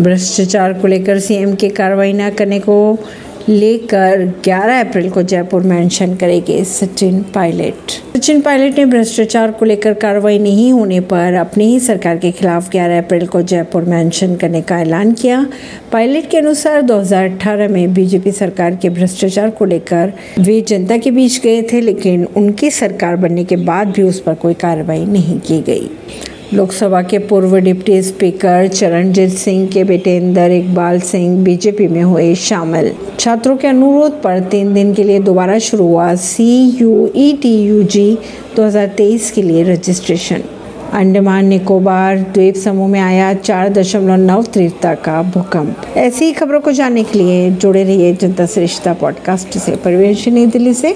भ्रष्टाचार को लेकर सीएम की कार्रवाई न करने को लेकर 11 अप्रैल को जयपुर मेंशन करेंगे सचिन पायलट। सचिन पायलट ने भ्रष्टाचार को लेकर कार्रवाई नहीं होने पर अपनी ही सरकार के खिलाफ 11 अप्रैल को जयपुर मेंशन करने का ऐलान किया। पायलट के अनुसार 2018 में बीजेपी सरकार के भ्रष्टाचार को लेकर वे जनता के बीच गए थे, लेकिन उनकी सरकार बनने के बाद भी उस पर कोई कार्रवाई नहीं की गई। लोकसभा के पूर्व डिप्टी स्पीकर चरणजीत सिंह के बेटे इंदर इकबाल सिंह बीजेपी में हुए शामिल। छात्रों के अनुरोध पर तीन दिन के लिए दोबारा शुरू हुआ C U E T U G दो हज़ार तेईस के लिए रजिस्ट्रेशन। अंडमान निकोबार द्वीप समूह में आया चार दशमलव नौ तीव्रता का भूकंप। ऐसी खबरों को जानने के लिए जुड़े रहिए जनता श्रेष्ठता पॉडकास्ट से। परवेश नई दिल्ली से।